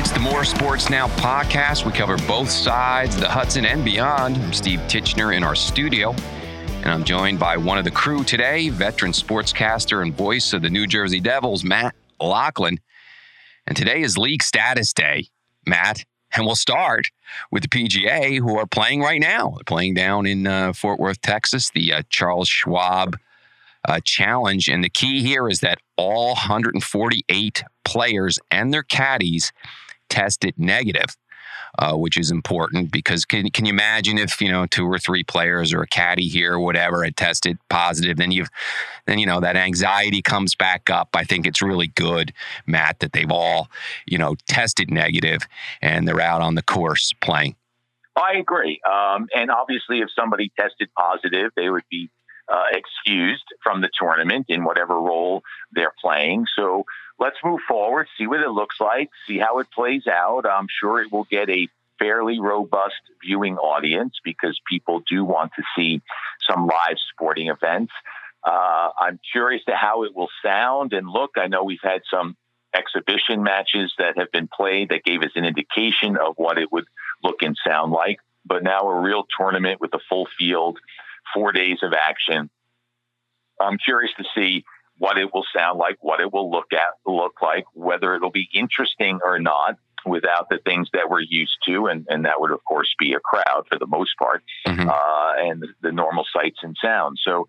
It's the More Sports Now podcast. We cover both sides, the Hudson and beyond. I'm Steve Titchener in our studio, and I'm joined by one of the crew today, veteran sportscaster and voice of the New Jersey Devils, Matt Loughlin. And today is League Status Day, Matt. And we'll start with the PGA, who are playing right now. They're playing down in uh, Fort Worth, Texas, the uh, Charles Schwab uh, Challenge. And the key here is that all 148 players and their caddies tested negative. Uh, which is important because can, can you imagine if you know two or three players or a caddy here or whatever had tested positive then you've then you know that anxiety comes back up. I think it's really good matt that they've all you know tested negative and they're out on the course playing. I agree. Um, and obviously if somebody tested positive they would be uh, excused from the tournament in whatever role they're playing. So let's move forward, see what it looks like, see how it plays out. I'm sure it will get a fairly robust viewing audience because people do want to see some live sporting events. Uh, I'm curious to how it will sound and look. I know we've had some exhibition matches that have been played that gave us an indication of what it would look and sound like. But now a real tournament with a full field, four days of action. I'm curious to see what it will sound like, what it will look at look like, whether it'll be interesting or not without the things that we're used to, and, and that would of course be a crowd for the most part, mm-hmm. uh, and the, the, normal sights and sounds. So,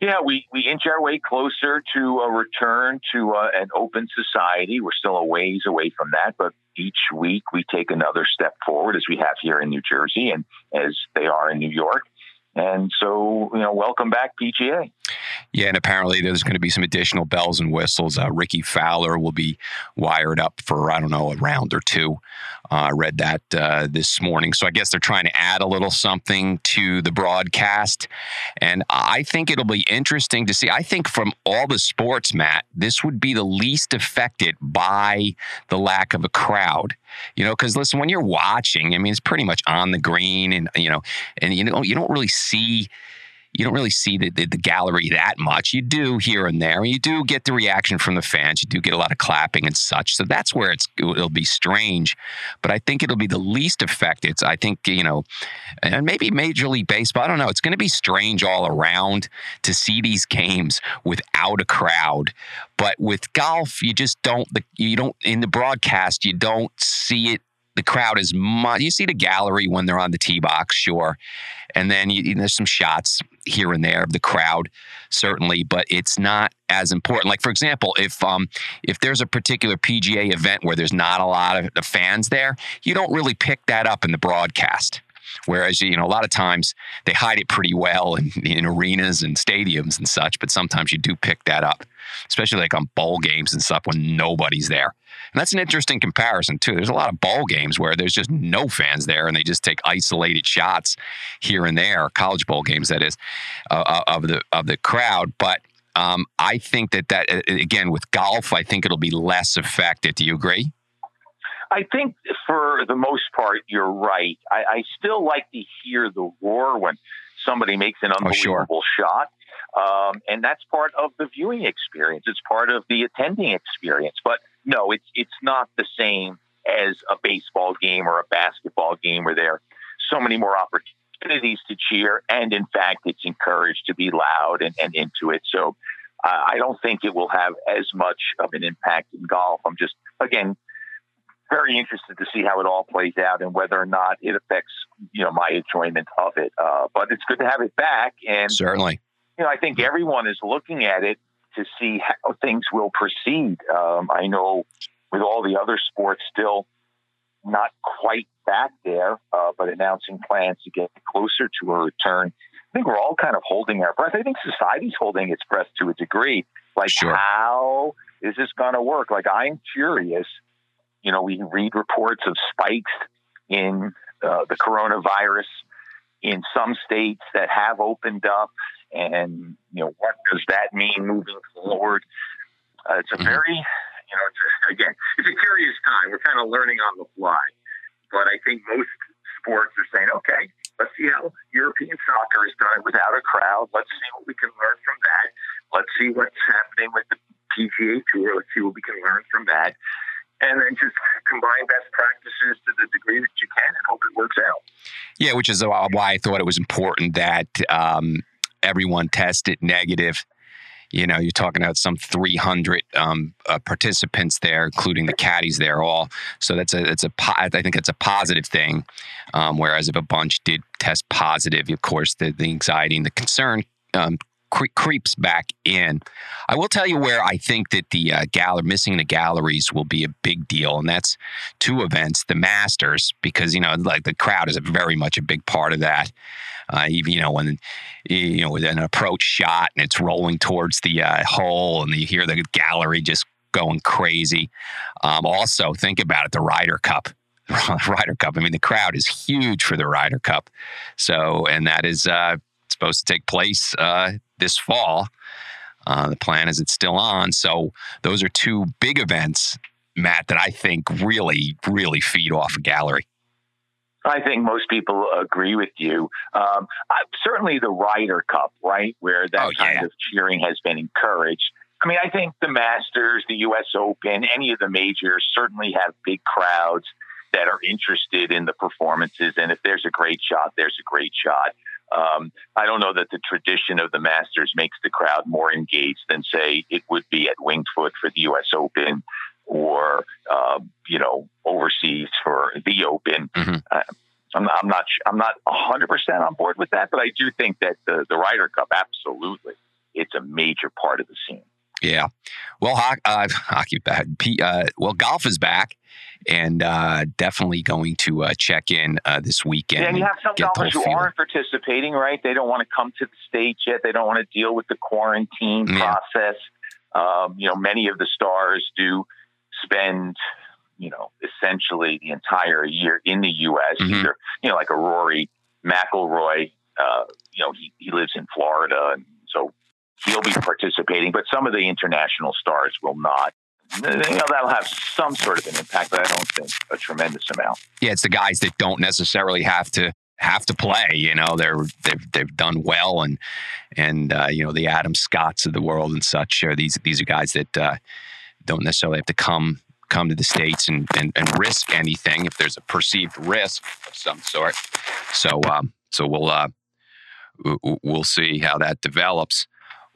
yeah, we, we inch our way closer to a return to uh, an open society. We're still a ways away from that, but each week we take another step forward, as we have here in New Jersey and as they are in New York. And so, you know, welcome back, PGA. Yeah, and apparently there's going to be some additional bells and whistles. Uh, Rickie Fowler will be wired up for, I don't know, a round or two. Uh, I uh, read that uh, this morning. So I guess they're trying to add a little something to the broadcast. And I think it'll be interesting to see. I think from all the sports, Matt, this would be the least affected by the lack of a crowd. You know, because listen, when you're watching, I mean, it's pretty much on the green, and you know, and you know, you don't really see you don't really see the, the, the, gallery that much. You do here and there. You do get the reaction from the fans. You do get a lot of clapping and such. So that's where it's it'll be strange. But I think it'll be the least affected. I think you know, and maybe Major League Baseball. I don't know. It's going to be strange all around to see these games without a crowd. But with golf, you just don't. You don't in the broadcast. You don't see it the crowd is. You see the gallery when they're on the tee box, sure, and then you, there's some shots here and there of the crowd, certainly, but it's not as important. Like for example, if um if there's a particular PGA event where there's not a lot of the fans there, you don't really pick that up in the broadcast. Whereas, you know, a lot of times they hide it pretty well in, in arenas and stadiums and such, but sometimes you do pick that up, especially like on bowl games and stuff when nobody's there. And that's an interesting comparison, too. There's a lot of ball games where there's just no fans there and they just take isolated shots here and there, college bowl games, that is, uh, uh of, the, of the crowd. But um, I think that that, again, with golf, I think it'll be less affected. Do you agree? I think for the most part, you're right. I, I still like to hear the roar when somebody makes an unbelievable oh, sure. shot. Um, and that's part of the viewing experience. It's part of the attending experience. But no, it's it's not the same as a baseball game or a basketball game where there are so many more opportunities to cheer. And in fact, it's encouraged to be loud and, and into it. So uh, I don't think it will have as much of an impact in golf. I'm just, again, very interested to see how it all plays out and whether or not it affects you know my enjoyment of it. Uh, but it's good to have it back, and certainly, you know, I think everyone is looking at it to see how things will proceed. Um, I know with all the other sports still not quite back there, uh, but announcing plans to get closer to a return. I think we're all kind of holding our breath. I think society's holding its breath to a degree. Like, sure. how is this going to work? Like, I'm curious you know, we read reports of spikes in uh, the coronavirus in some states that have opened up. And, you know, what does that mean moving forward? Uh, it's a mm-hmm. very, you know, it's a, again, it's a curious time. We're kind of learning on the fly. But I think most sports are saying, okay, let's see how European soccer has done it without a crowd. Let's see what we can learn from that. Let's see what's happening with the PGA Tour. Let's see what we can learn from that and then just combine best practices to the degree that you can and hope it works out. Yeah, which is why I thought it was important that um, everyone tested negative. You know, you're talking about some 300 um, uh, participants there, including the caddies there, all. So that's a that's a I think it's a positive thing. Um, whereas if a bunch did test positive, of course, the, the anxiety and the concern um, cre- creeps back in. I will tell you where I think that the uh, gallery missing the galleries will be a big deal, and that's two events: the Masters, because you know, like the crowd is a very much a big part of that. Uh, even you know when you know with an approach shot and it's rolling towards the uh, hole, and you hear the gallery just going crazy. Um, also, think about it: the Ryder Cup. Ryder Cup. I mean, the crowd is huge for the Ryder Cup. So, and that is uh, supposed to take place uh, this fall. Uh, the plan is it's still on. So those are two big events, Matt, that I think really, really feed off a gallery. I think most people agree with you. Um, certainly the Ryder Cup, right, where that oh, kind of cheering has been encouraged. I mean, I think the Masters, the U.S. Open, any of the majors certainly have big crowds that are interested in the performances. And if there's a great shot, there's a great shot. Um, I don't know that the tradition of the Masters makes the crowd more engaged than, say, it would be at Winged Foot for the U.S. Open or, uh, you know, overseas for the Open. Mm-hmm. Uh, I'm, I'm, not. I'm not 100 percent on board with that, but I do think that the the Ryder Cup, absolutely, it's a major part of the scene. Yeah. Well, uh, hockey back. Uh, well, golf is back, and uh, definitely going to uh, check in uh, this weekend. Yeah, and you have some golfers who aren't participating, right? They don't want to come to the states yet. They don't want to deal with the quarantine yeah. process. Um, you know, many of the stars do spend, you know, essentially the entire year in the U.S. Mm-hmm. Either, you know, like a Rory McIlroy. Uh, you know, he, he lives in Florida, and so he'll be participating, but some of the international stars will not. You know, that'll have some sort of an impact, but I don't think a tremendous amount. Yeah, it's the guys that don't necessarily have to have to play. You know, they're they've they've done well, and and uh, you know the Adam Scotts of the world and such. Are these these are guys that uh, don't necessarily have to come come to the states and, and, and risk anything if there's a perceived risk of some sort. So um, so we'll uh, we'll see how that develops.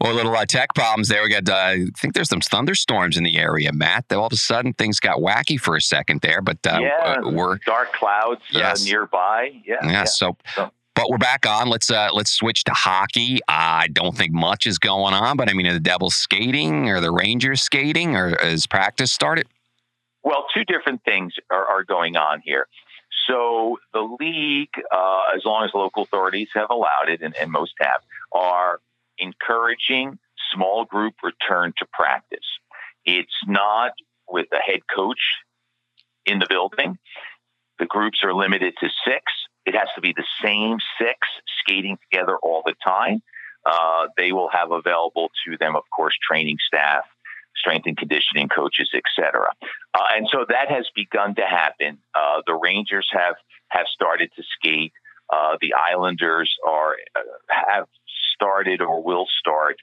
Well, little uh, tech problems there. We got, uh, I think there's some thunderstorms in the area, Matt. All of a sudden, things got wacky for a second there, but uh, yeah, we're dark clouds uh, yes. nearby. Yeah, yeah. yeah. So, so, but we're back on. Let's uh, let's switch to hockey. I don't think much is going on, but I mean, are the Devils skating or the Rangers skating, or is practice started? Well, two different things are, are going on here. So the league, uh, as long as local authorities have allowed it, and, and most have, are encouraging small group return to practice. It's not with the head coach in the building. The groups are limited to six. It has to be the same six skating together all the time. Uh, they will have available to them, of course, training staff, strength and conditioning coaches, etc. Uh, and so that has begun to happen. Uh, the Rangers have have started to skate. Uh, the Islanders are uh, have started or will start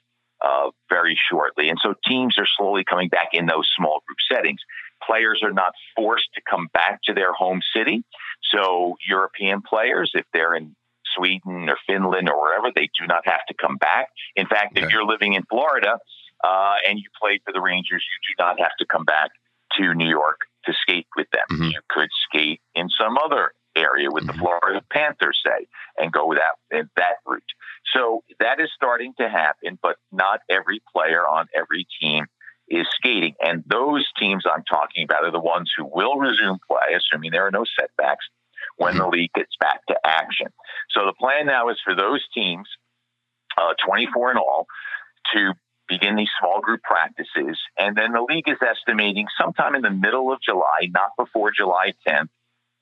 uh, very shortly. And so teams are slowly coming back in those small group settings. Players are not forced to come back to their home city. So European players, if they're in Sweden or Finland or wherever, they do not have to come back. In fact, okay. if you're living in Florida uh, and you played for the Rangers, you do not have to come back to New York to skate with them. Mm-hmm. You could skate in some other area with mm-hmm. the Florida Panthers, say, and go that that route. So that is starting to happen, but not every player on every team is skating. And those teams I'm talking about are the ones who will resume play, assuming there are no setbacks when the league gets back to action. So the plan now is for those teams, uh, 24 in all, to begin these small group practices. And then the league is estimating sometime in the middle of July, not before July 10th,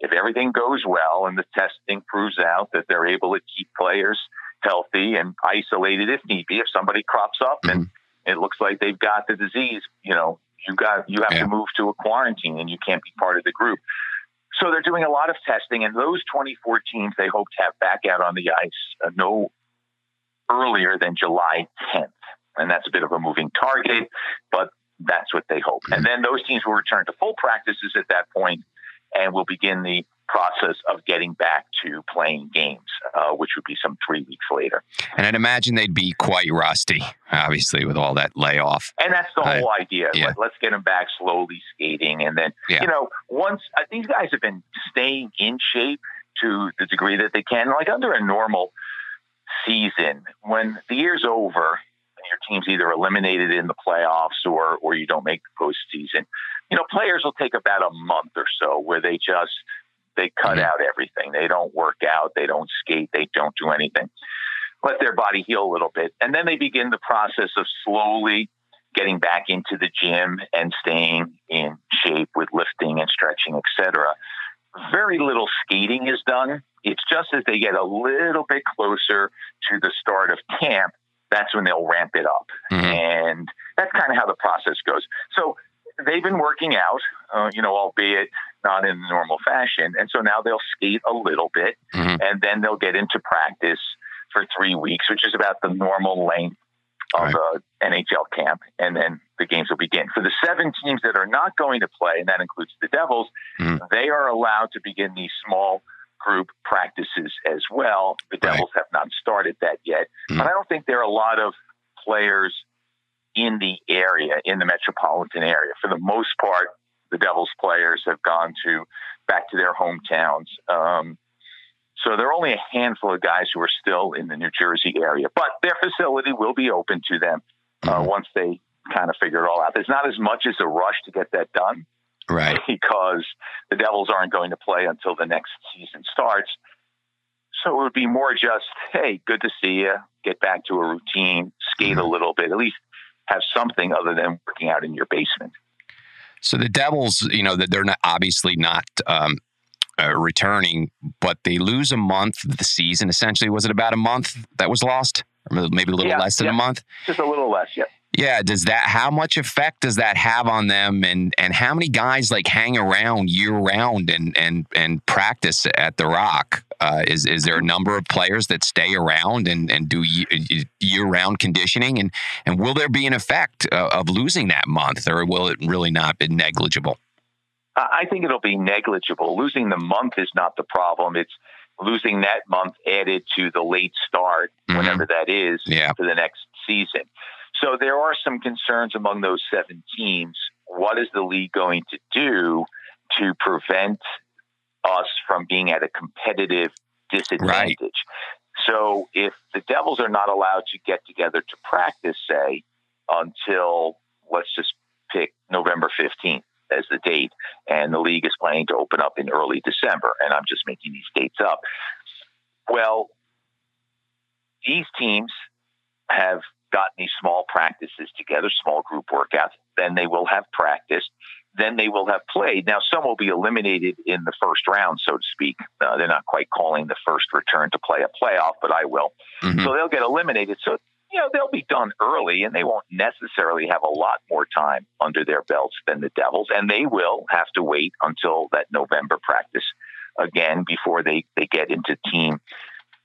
if everything goes well and the testing proves out that they're able to keep players healthy and isolated if need be. If somebody crops up mm-hmm. and it looks like they've got the disease, you know, you got you have yeah. to move to a quarantine and you can't be part of the group. So they're doing a lot of testing, and those 24 teams they hope to have back out on the ice uh, no earlier than July 10th, and that's a bit of a moving target, but That's what they hope. And then those teams will return to full practices at that point and will begin the process of getting back to playing games, uh, which would be some three weeks later. And I'd imagine they'd be quite rusty, obviously, with all that layoff. And that's the whole uh, idea. Yeah. Let, us get them back slowly skating. And then, yeah. you know, once uh, these guys have been staying in shape to the degree that they can, like under a normal season, when the year's over, and your team's either eliminated in the playoffs or or you don't make the postseason. You know, players will take about a month or so where they just they cut out everything. They don't work out. They don't skate. They don't do anything. Let their body heal a little bit. And then they begin the process of slowly getting back into the gym and staying in shape with lifting and stretching, etc. Very little skating is done. It's just as they get a little bit closer to the start of camp, that's when they'll ramp it up. Mm-hmm. And that's kind of how the process goes. So they've been working out, uh, you know, albeit not in the normal fashion. And so now they'll skate a little bit mm-hmm. and then they'll get into practice for three weeks, which is about the normal length of right. a NHL camp. And then the games will begin. For the seven teams that are not going to play, and that includes the Devils, mm-hmm. they are allowed to begin these small group practices as well. The Devils right. have not started that yet. Mm-hmm. But I don't think there are a lot of players in the area, in the metropolitan area. For the most part, the Devils players have gone to back to their hometowns. Um, so there are only a handful of guys who are still in the New Jersey area, but their facility will be open to them uh, mm-hmm. once they kind of figure it all out. There's not as much as a rush to get that done, right? Because the Devils aren't going to play until the next season starts. So it would be more just, hey, good to see you. Get back to a routine, skate mm-hmm. a little bit, at least have something other than working out in your basement. So the Devils, you know, that they're not obviously not um, uh, returning, but they lose a month of the season. Essentially, was it about a month that was lost, or maybe a little yeah, less than yeah. a month? Just a little less, yeah. Yeah, does that how much effect does that have on them and and how many guys like hang around year round and and and practice at the Rock? Uh, is is there a number of players that stay around and and do year round conditioning and and will there be an effect uh, of losing that month or will it really not be negligible? I think it'll be negligible. Losing the month is not the problem. It's losing that month added to the late start, mm-hmm. whenever that is, yeah. for the next season. So there are some concerns among those seven teams. What is the league going to do to prevent us from being at a competitive disadvantage? Right. So if the Devils are not allowed to get together to practice, say, until let's just pick November 15th as the date, and the league is planning to open up in early December, and I'm just making these dates up. Well, these teams have gotten these small practices together, small group workouts. Then they will have practiced. Then they will have played. Now, some will be eliminated in the first round, so to speak. Uh, they're not quite calling the first return to play a playoff, but I will. Mm-hmm. So they'll get eliminated. So, you know, they'll be done early and they won't necessarily have a lot more time under their belts than the Devils. And they will have to wait until that November practice again before they, they get into team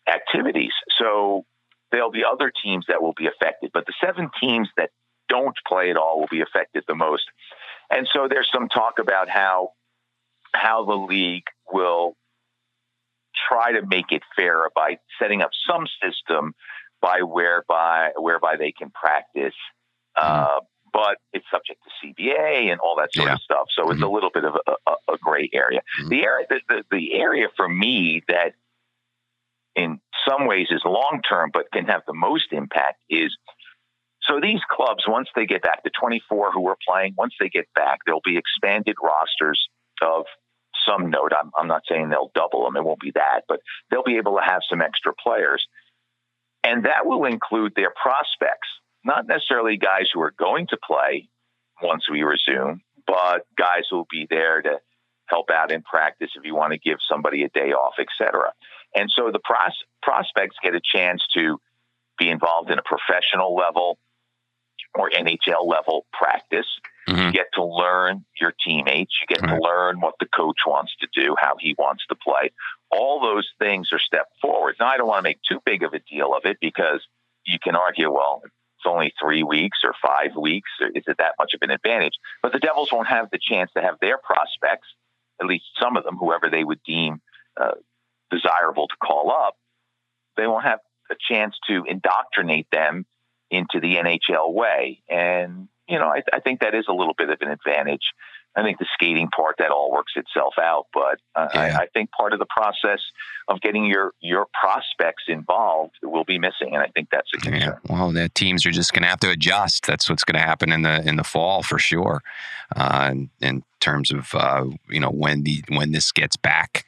activities. So there'll be other teams that will be affected, but the seven teams that don't play at all will be affected the most. And so there's some talk about how how the league will try to make it fair by setting up some system by whereby whereby they can practice, uh, mm-hmm. but it's subject to CBA and all that sort yeah. of stuff. So mm-hmm. it's a little bit of a, a, a gray area. Mm-hmm. The area the, the, the area for me that ways is long term, but can have the most impact is so these clubs, once they get back, the 24 who are playing, once they get back, there'll be expanded rosters of some note. I'm, I'm not saying they'll double them, it won't be that, but they'll be able to have some extra players. And that will include their prospects, not necessarily guys who are going to play once we resume, but guys who will be there to help out in practice if you want to give somebody a day off, etc. And so the pros- prospects get a chance to be involved in a professional level or NHL level practice. Mm-hmm. You get to learn your teammates. You get right. to learn what the coach wants to do, how he wants to play. All those things are step forward. Now, I don't want to make too big of a deal of it because you can argue, well, it's only three weeks or five weeks. Is it that much of an advantage? But the Devils won't have the chance to have their prospects, at least some of them, whoever they would deem uh, desirable to call up, they won't have a chance to indoctrinate them into the NHL way. And, you know, I, I think that is a little bit of an advantage. I think the skating part that all works itself out, but uh, yeah. I, I, think part of the process of getting your your prospects involved will be missing, and I think that's a concern. Yeah. Well, the teams are just going to have to adjust. That's what's going to happen in the in the fall for sure. Uh, in, in, terms of uh, you know when the when this gets back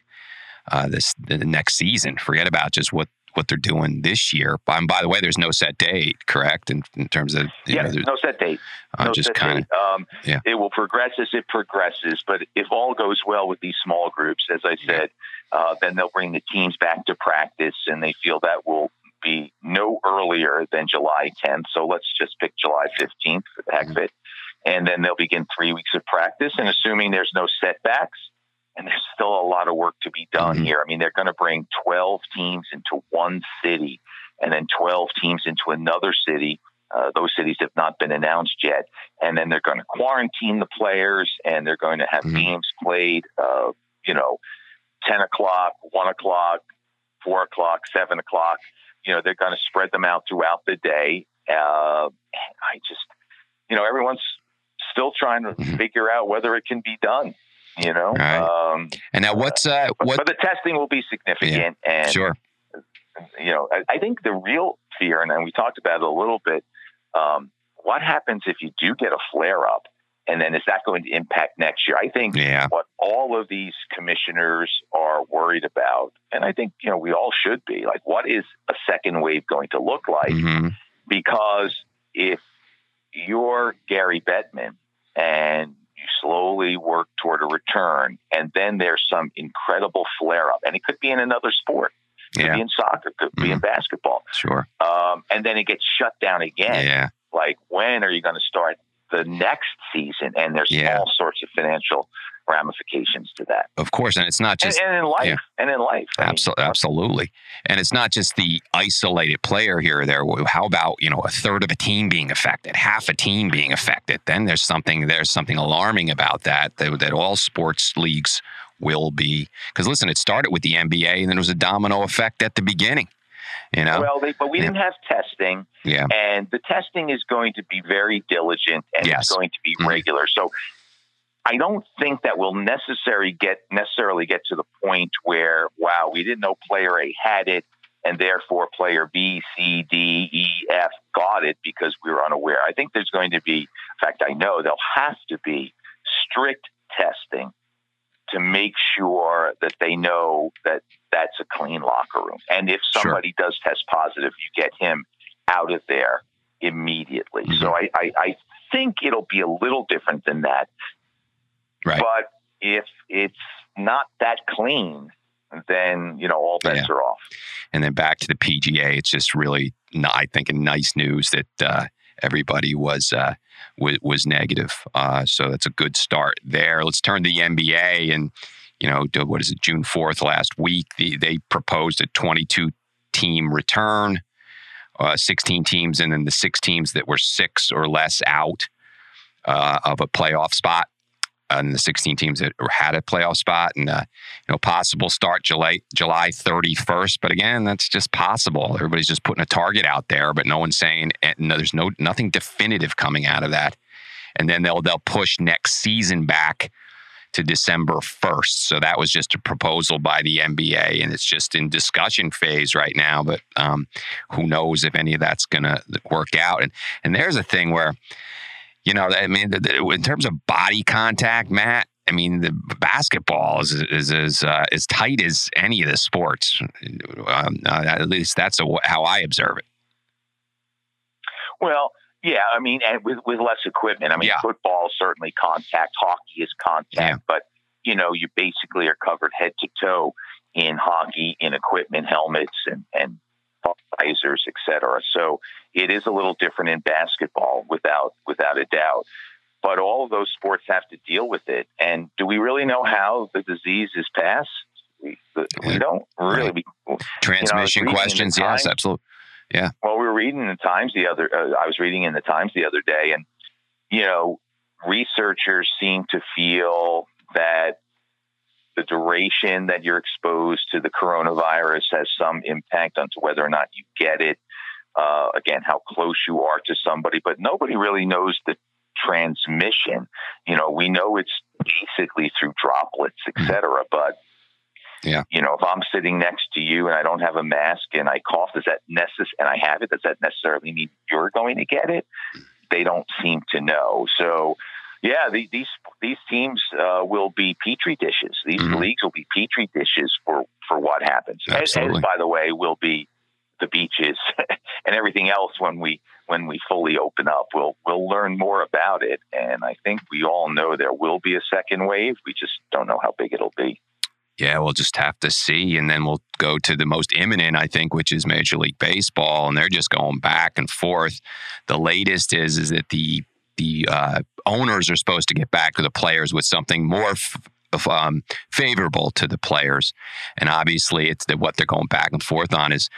uh, this the next season, forget about just what what they're doing this year. And by the way, there's no set date, correct? In, in terms of yeah, know, no set date. Uh, no just kind of um, yeah. It will progress as it progresses, but if all goes well with these small groups, as I said, yeah. uh, then they'll bring the teams back to practice, and they feel that will be no earlier than July 10th. So let's just pick July 15th for the heck of it. And then they'll begin three weeks of practice. And assuming there's no setbacks, and there's still a lot of work to be done mm-hmm. here. I mean, they're going to bring 12 teams into one city and then 12 teams into another city. Uh, those cities have not been announced yet. And then they're going to quarantine the players and they're going to have mm-hmm. games played, uh, you know, 10 o'clock, 1 o'clock, 4 o'clock, 7 o'clock. You know, they're going to spread them out throughout the day. Uh, I just, you know, everyone's still trying to mm-hmm. figure out whether it can be done you know. Right. Um, and now, what's uh, what? But the testing will be significant, yeah, and sure. You know, I, I, think the real fear, and we talked about it a little bit. Um, what happens if you do get a flare up, and then is that going to impact next year? I think yeah. what all of these commissioners are worried about, and I think you know we all should be like, what is a second wave going to look like? Mm-hmm. Because if you're Gary Bettman and you slowly work toward a return, and then there's some incredible flare up, and it could be in another sport. It could yeah. be in soccer, could mm. be in mm-hmm. basketball. Sure. Um, and then it gets shut down again. Yeah. Like, when are you going to start the next season? And there's yeah. all sorts of financial ramifications to that. Of course, and it's not just and, and in life, yeah. and in life, absolutely, absolutely, and it's not just the isolated player here or there. How about you know a third of a team being affected, half a team being affected? Then there's something there's something alarming about that that, that all sports leagues will be because listen, it started with the NBA and then there was a domino effect at the beginning. You know? Well, they, but we yeah. didn't have testing. Yeah. And the testing is going to be very diligent and yes. it's going to be mm-hmm. regular. So I don't think that we'll necessarily get necessarily get to the point where wow, we didn't know player A had it, and therefore player B, C, D, E, F got it because we were unaware. I think there's going to be, in fact, I know there'll have to be strict testing to make sure that they know that that's a clean locker room. And if somebody sure. does test positive, you get him out of there immediately. Mm-hmm. So I, I, I think it'll be a little different than that. Right. But if it's not that clean, then you know all bets yeah. are off. And then back to the PGA, it's just really, I think, nice news that uh, everybody was uh, was, was negative. Uh, so that's a good start there. Let's turn to the NBA and you know what is it? June fourth last week, the, they proposed a twenty-two team return, uh, sixteen teams, and then the six teams that were six or less out uh, of a playoff spot and the 16 teams that had a playoff spot and uh, you know possible start July July 31st but again that's just possible. Everybody's just putting a target out there but no one's saying eh, no there's no nothing definitive coming out of that. And then they'll they'll push next season back to December 1st so that was just a proposal by the NBA and it's just in discussion phase right now but um, who knows if any of that's going to work out. And and there's a thing where you know, I mean, in terms of body contact, Matt, I mean, the basketball is is as uh, as tight as any of the sports. Um, uh, at least that's a, how I observe it. Well, yeah, I mean, and with with less equipment. I mean, yeah. football is certainly contact, hockey is contact, yeah. but you know, you basically are covered head to toe in hockey in equipment, helmets, and and visors, etc. So it is a little different in basketball, without without a doubt. But all of those sports have to deal with it. And do we really know how the disease is passed? We, we don't really. Transmission you know, questions, yes, absolutely. Yeah. Well, we were reading in the Times the other. Uh, I was reading in the Times the other day, and you know, researchers seem to feel that the duration that you're exposed to the coronavirus has some impact onto whether or not you get it. Uh, again, how close you are to somebody, but nobody really knows the transmission. You know, we know it's basically through droplets, etc. But yeah. You know, if I'm sitting next to you and I don't have a mask and I cough, does that necess- and I have it, does that necessarily mean you're going to get it? They don't seem to know. So, yeah, the, these these teams uh, will be petri dishes. These mm-hmm. leagues will be petri dishes for for what happens. Absolutely. As, by the way, will be the beaches and everything else when we when we fully open up. We'll we'll learn more about it, and I think we all know there will be a second wave. We just don't know how big it'll be. Yeah, we'll just have to see. And then we'll go to the most imminent, I think, which is Major League Baseball. And they're just going back and forth. The latest is is that the the uh, owners are supposed to get back to the players with something more f- um, favorable to the players. And obviously, it's what they're going back and forth on is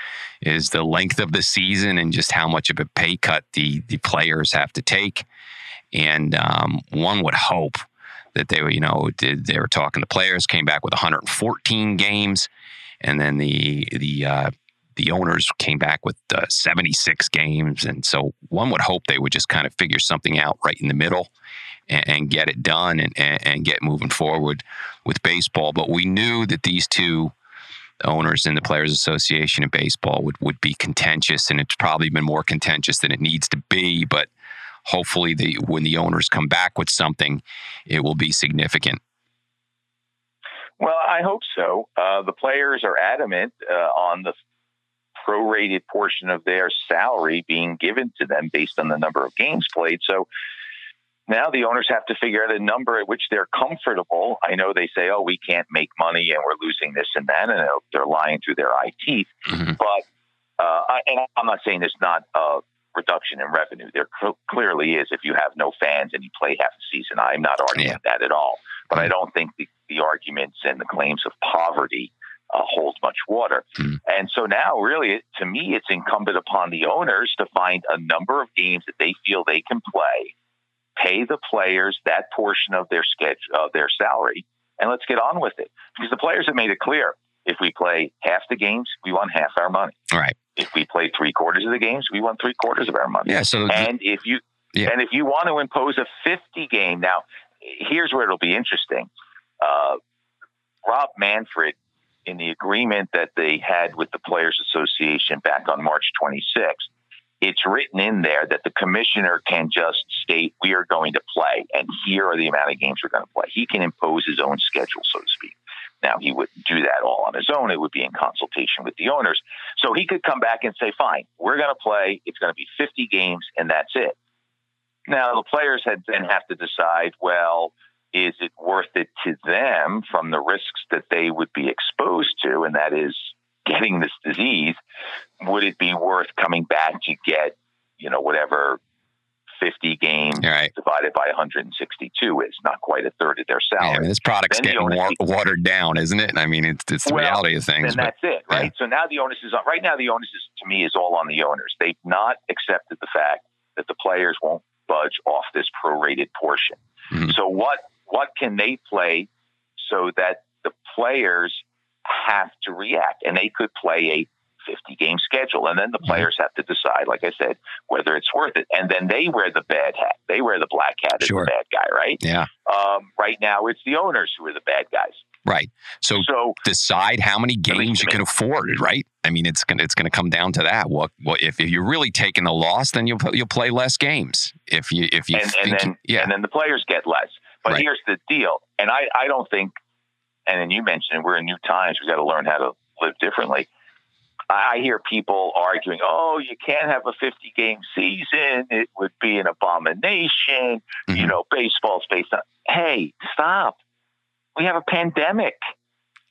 is the length of the season and just how much of a pay cut the the players have to take. And um, one would hope that they were, you know, did, they were talking. The players came back with 114 games, and then the the uh, the owners came back with uh, 76 games. And so one would hope they would just kind of figure something out right in the middle and, and get it done and, and, and get moving forward with baseball. But we knew that these two owners in the Players Association in baseball would, would be contentious, and it's probably been more contentious than it needs to be. But hopefully the when the owners come back with something, it will be significant. Well, I hope so. Uh, the players are adamant uh, on the prorated portion of their salary being given to them based on the number of games played. So now the owners have to figure out a number at which they're comfortable. I know they say, "Oh, we can't make money and we're losing this and that," and they're lying through their eye teeth. Mm-hmm. But uh, I, and I'm not saying there's not a reduction in revenue. There cl- clearly is if you have no fans and you play half a season. I'm not arguing yeah. that at all. But I mm-hmm. don't think the, the arguments and the claims of poverty uh, hold much water. Mm. And so now, really, to me, it's incumbent upon the owners to find a number of games that they feel they can play, pay the players that portion of their schedule, of their salary, and let's get on with it. Because the players have made it clear: if we play half the games, we want half our money. All right. If we play three quarters of the games, we want three quarters of our money. Yeah. So, and if you yeah. and if you want to impose a fifty game, now here's where it'll be interesting. Uh, Rob Manfred in the agreement that they had with the Players Association back on March 26th, it's written in there that the commissioner can just state, we are going to play, and here are the amount of games we're going to play. He can impose his own schedule, so to speak. Now, he wouldn't do that all on his own. It would be in consultation with the owners. So he could come back and say, fine, we're going to play. It's going to be 50 games, and that's it. Now, the players had then have to decide, well, is it worth it to them from the risks that they would be exposed to, and that is getting this disease? Would it be worth coming back to get, you know, whatever 50 games right. divided by 162 is not quite a third of their salary. Yeah, I mean, this product's then getting wa- watered down, isn't it? I mean, it's, it's the well, reality of things. And that's it, right? Yeah. So now the onus is on, right now the onus is, to me, is all on the owners. They've not accepted the fact that the players won't budge off this prorated portion. Mm-hmm. So what what can they play so that the players have to react and they could play a 50 game schedule and then the mm-hmm. players have to decide like i said whether it's worth it and then they wear the bad hat. They wear the black hat as sure. the bad guy right? Yeah. Um, right now it's the owners who are the bad guys. Right. So, so decide how many games you can afford right? I mean it's gonna it's gonna come down to that. What what if, if you're really taking the loss then you'll you'll play less games. If you if you and, and then you, yeah. and then the players get less. But right. here's the deal, and I, I don't think, and then you mentioned we're in new times. We got to learn how to live differently. I hear people arguing, "Oh, you can't have a 50 game season; it would be an abomination." Mm-hmm. You know, baseball's based on. Hey, stop! We have a pandemic.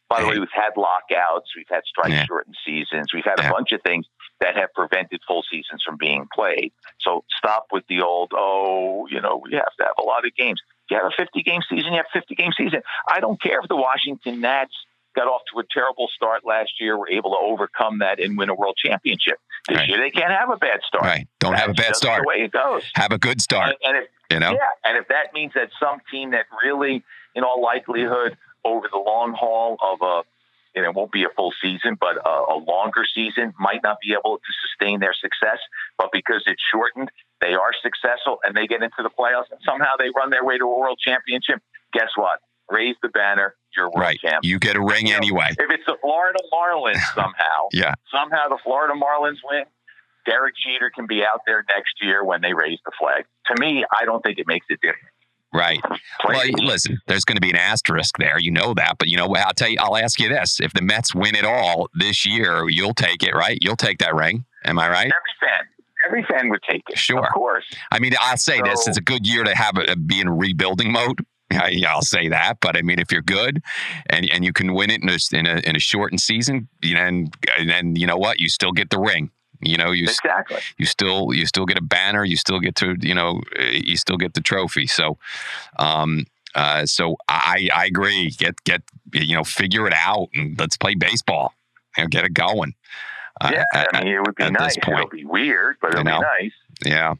By the way, we've had lockouts, we've had strike yeah. shortened seasons, we've had a bunch of things that have prevented full seasons from being played. So stop with the old, oh, you know, we have to have a lot of games. You have a 50 game season, you have a 50 game season. I don't care if the Washington Nats got off to a terrible start last year, were able to overcome that and win a world championship. This Right. year they can't have a bad start. Right. Don't have a bad start. The way it goes. Have a good start. And, and if You know. yeah, and if that means that some team that really, in all likelihood, over the long haul of a, and it won't be a full season, but a, a longer season, might not be able to sustain their success. But because it's shortened, they are successful and they get into the playoffs and somehow they run their way to a world championship. Guess what? Raise the banner. You're world Right. champ. You get a ring You know, anyway. If it's the Florida Marlins somehow, Yeah. somehow the Florida Marlins win, Derek Jeter can be out there next year when they raise the flag. To me, I don't think it makes a difference. Right. Well, listen, there's going to be an asterisk there. You know that. But you know? I'll tell you, I'll ask you this. If the Mets win it all this year, you'll take it, right? You'll take that ring. Am I right? every fan, every fan would take it. Sure. of course. I mean, I'll say this: it's a good year to have it be in rebuilding mode. I, I'll say that, but I mean, if you're good and and you can win it in a in a, in a shortened season, you know, and, and then you know what, you still get the ring. You know, you Exactly. you still you still get a banner. You still get to you know you still get the trophy. So, um, uh, so I I agree. Get get you know figure it out and let's play baseball. You know, get it going. Uh, Yeah, I- I mean, it would be nice. It'll be weird, but You it'll know? be nice. Yeah.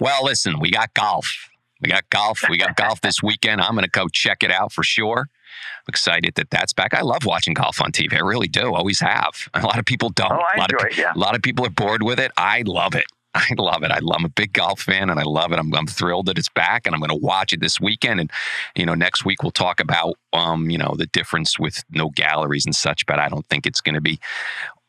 Well, listen, we got golf. We got golf. We got golf this weekend. I'm going to go check it out for sure. I'm excited that that's back. I love watching golf on TV. I really do. Always have. A lot of people don't. Oh, I a lot enjoy of, it. Yeah. a lot of people are bored with it. I love it. I love it. I, I'm a big golf fan, and I love it. I'm, I'm thrilled that it's back, and I'm going to watch it this weekend. And you know, next week we'll talk about um, you know, the difference with no galleries and such. But I don't think it's going to be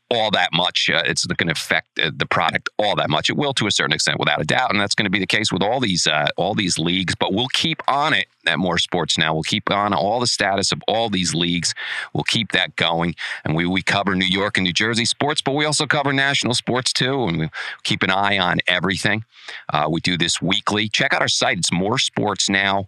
all that much. Uh, it's not going to affect uh, the product all that much. It will to a certain extent, without a doubt, and that's going to be the case with all these uh, all these leagues. But we'll keep on it at More Sports now. We'll keep on all the status of all these leagues. We'll keep that going, and we we cover New York and New Jersey sports, but we also cover national sports too, and we keep an eye on everything. Uh, we do this weekly. Check out our site. It's More Sports Now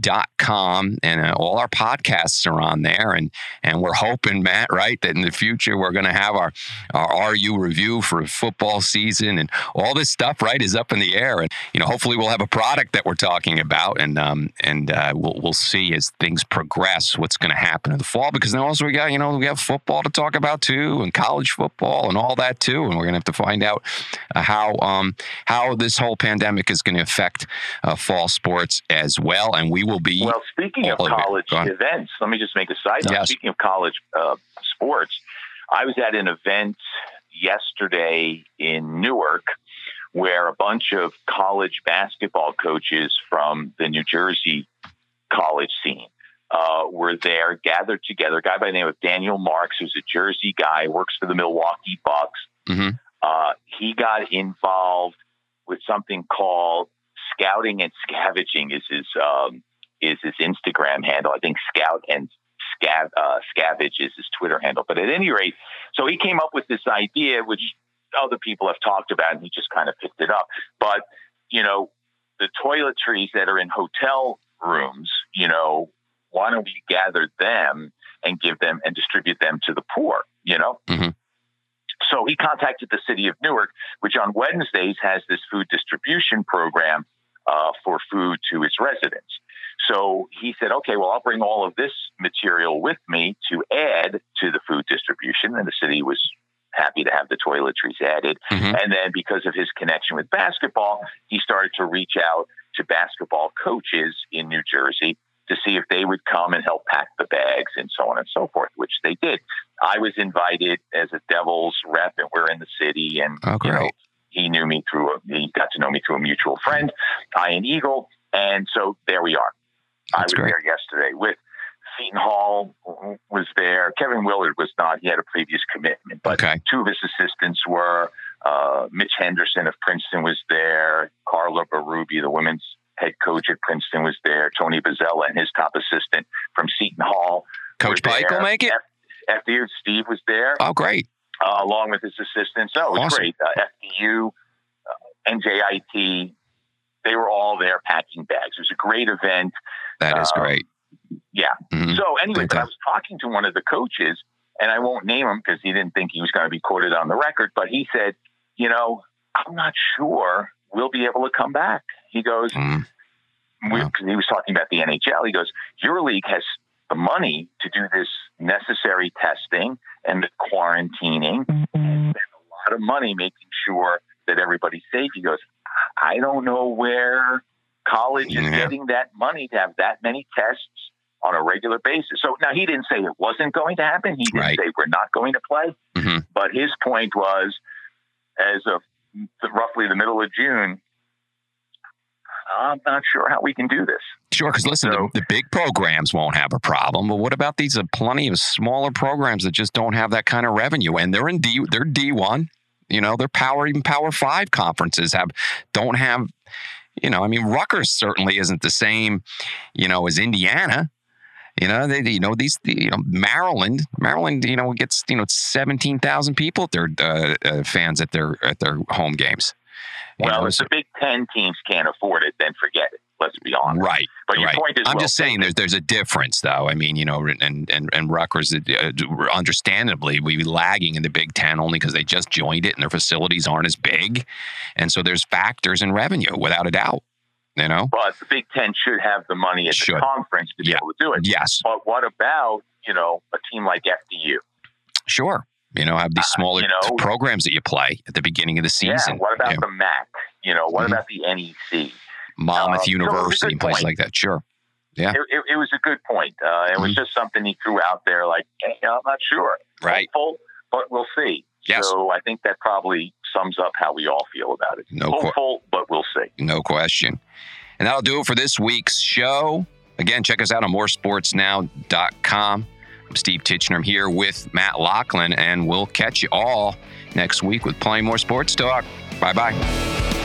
dot com and uh, all our podcasts are on there and and we're hoping matt right that in the future we're going to have our our ru review for football season and all this stuff right is up in the air and you know hopefully we'll have a product that we're talking about and um and uh, we'll we'll see as things progress what's going to happen in the fall because then also we got you know we have football to talk about too and college football and all that too and we're going to have to find out uh, how um how this whole pandemic is going to affect uh, fall sports as well and we will be Well, speaking of college events, let me just make a side note. Yes. Speaking of college uh, sports, I was at an event yesterday in Newark where a bunch of college basketball coaches from the New Jersey college scene uh, were there, gathered together. A guy by the name of Daniel Marks, who's a Jersey guy, works for the Milwaukee Bucks. Mhm. Uh, he got involved with something called scouting and scavenging is his um, is his Instagram handle. I think Scout and Scav uh, Scavenge is his Twitter handle. But at any rate, so he came up with this idea, which other people have talked about, and he just kind of picked it up. But you know, the toiletries that are in hotel rooms, you know, why don't we gather them and give them and distribute them to the poor? You know. Mhm. So he contacted the city of Newark, which on Wednesdays has this food distribution program uh, for food to its residents. So he said, okay, well, I'll bring all of this material with me to add to the food distribution. And the city was happy to have the toiletries added. Mhm. And then because of his connection with basketball, he started to reach out to basketball coaches in New Jersey to see if they would come and help pack the bags and so on and so forth, which they did. I was invited as a Devils rep, and we're in the city, and Oh, you know, he knew me through a, he got to know me through a mutual friend, Ian Eagle, and so there we are. I was great. there yesterday with Seton Hall was there. Kevin Willard was not. He had a previous commitment, but Okay. two of his assistants were uh, Mitch Henderson of Princeton was there. Carla Berube, the women's head coach at Princeton, was there. Tony Bozzella and his top assistant from Seton Hall. Coach Pike will make it. F- FDU Steve was there Oh, great. uh, along with his assistants. So it was Awesome. great. Uh, FDU, uh, NJIT, they were all there packing bags. It was a great event. That is Um, great. Yeah. Mhm. So anyway, but I was talking to one of the coaches, and I won't name him because he didn't think he was going to be quoted on the record. But he said, "You know, I'm not sure we'll be able to come back." He goes, Mm. we, Wow. 'cause he was talking about the NHL. He goes, "Your league has the money to do this necessary testing and the quarantining and spend a lot of money making sure that everybody's safe. He goes, I don't know where college is Yeah. getting that money to have that many tests on a regular basis. So now he didn't say it wasn't going to happen. He didn't Right. say we're not going to play. Mhm. But his point was, as of roughly the middle of June, I'm not sure how we can do this. Sure, because listen, So- the, the big programs won't have a problem, but what about these uh, plenty of smaller programs that just don't have that kind of revenue? And they're in D, they're D one, you know, they're power even Power Five conferences have don't have, you know, I mean, Rutgers certainly isn't the same, you know, as Indiana. You know, they, you know, these, you know, Maryland, Maryland, you know, gets, you know, seventeen thousand people their uh, uh, fans at their at their home games. Well, if the Big Ten teams can't afford it, then forget it. Let's be honest. right. But your right. point is I'm well just saying there's there's a difference though. I mean, you know, and and and Rutgers, uh, understandably, we be lagging in the Big Ten only because they just joined it and their facilities aren't as big, and so there's factors in revenue without a doubt. You know, But the Big Ten should have the money at Should. the conference to be Yeah. able to do it. yes, But what about you know a team like FDU? sure. You know, have these Uh, smaller you know- programs that you play at the beginning of the season. Yeah. What about Yeah. the MAC? You know, what Mhm. about the NEC? Monmouth uh, so University and places like that? Sure. Yeah. It, it, it was a good point. Uh, it Mm-hmm. was just something he threw out there, like hey, I'm not sure. Right. Hopeful, but we'll see. Yes. So I think that probably sums up how we all feel about it. No Hopeful, but we'll see. No question. And that'll do it for this week's show. Again, check us out on moresportsnow.com. Steve Titchener. I'm here with Matt Loughlin, and we'll catch you all next week with plenty more sports talk. Bye bye.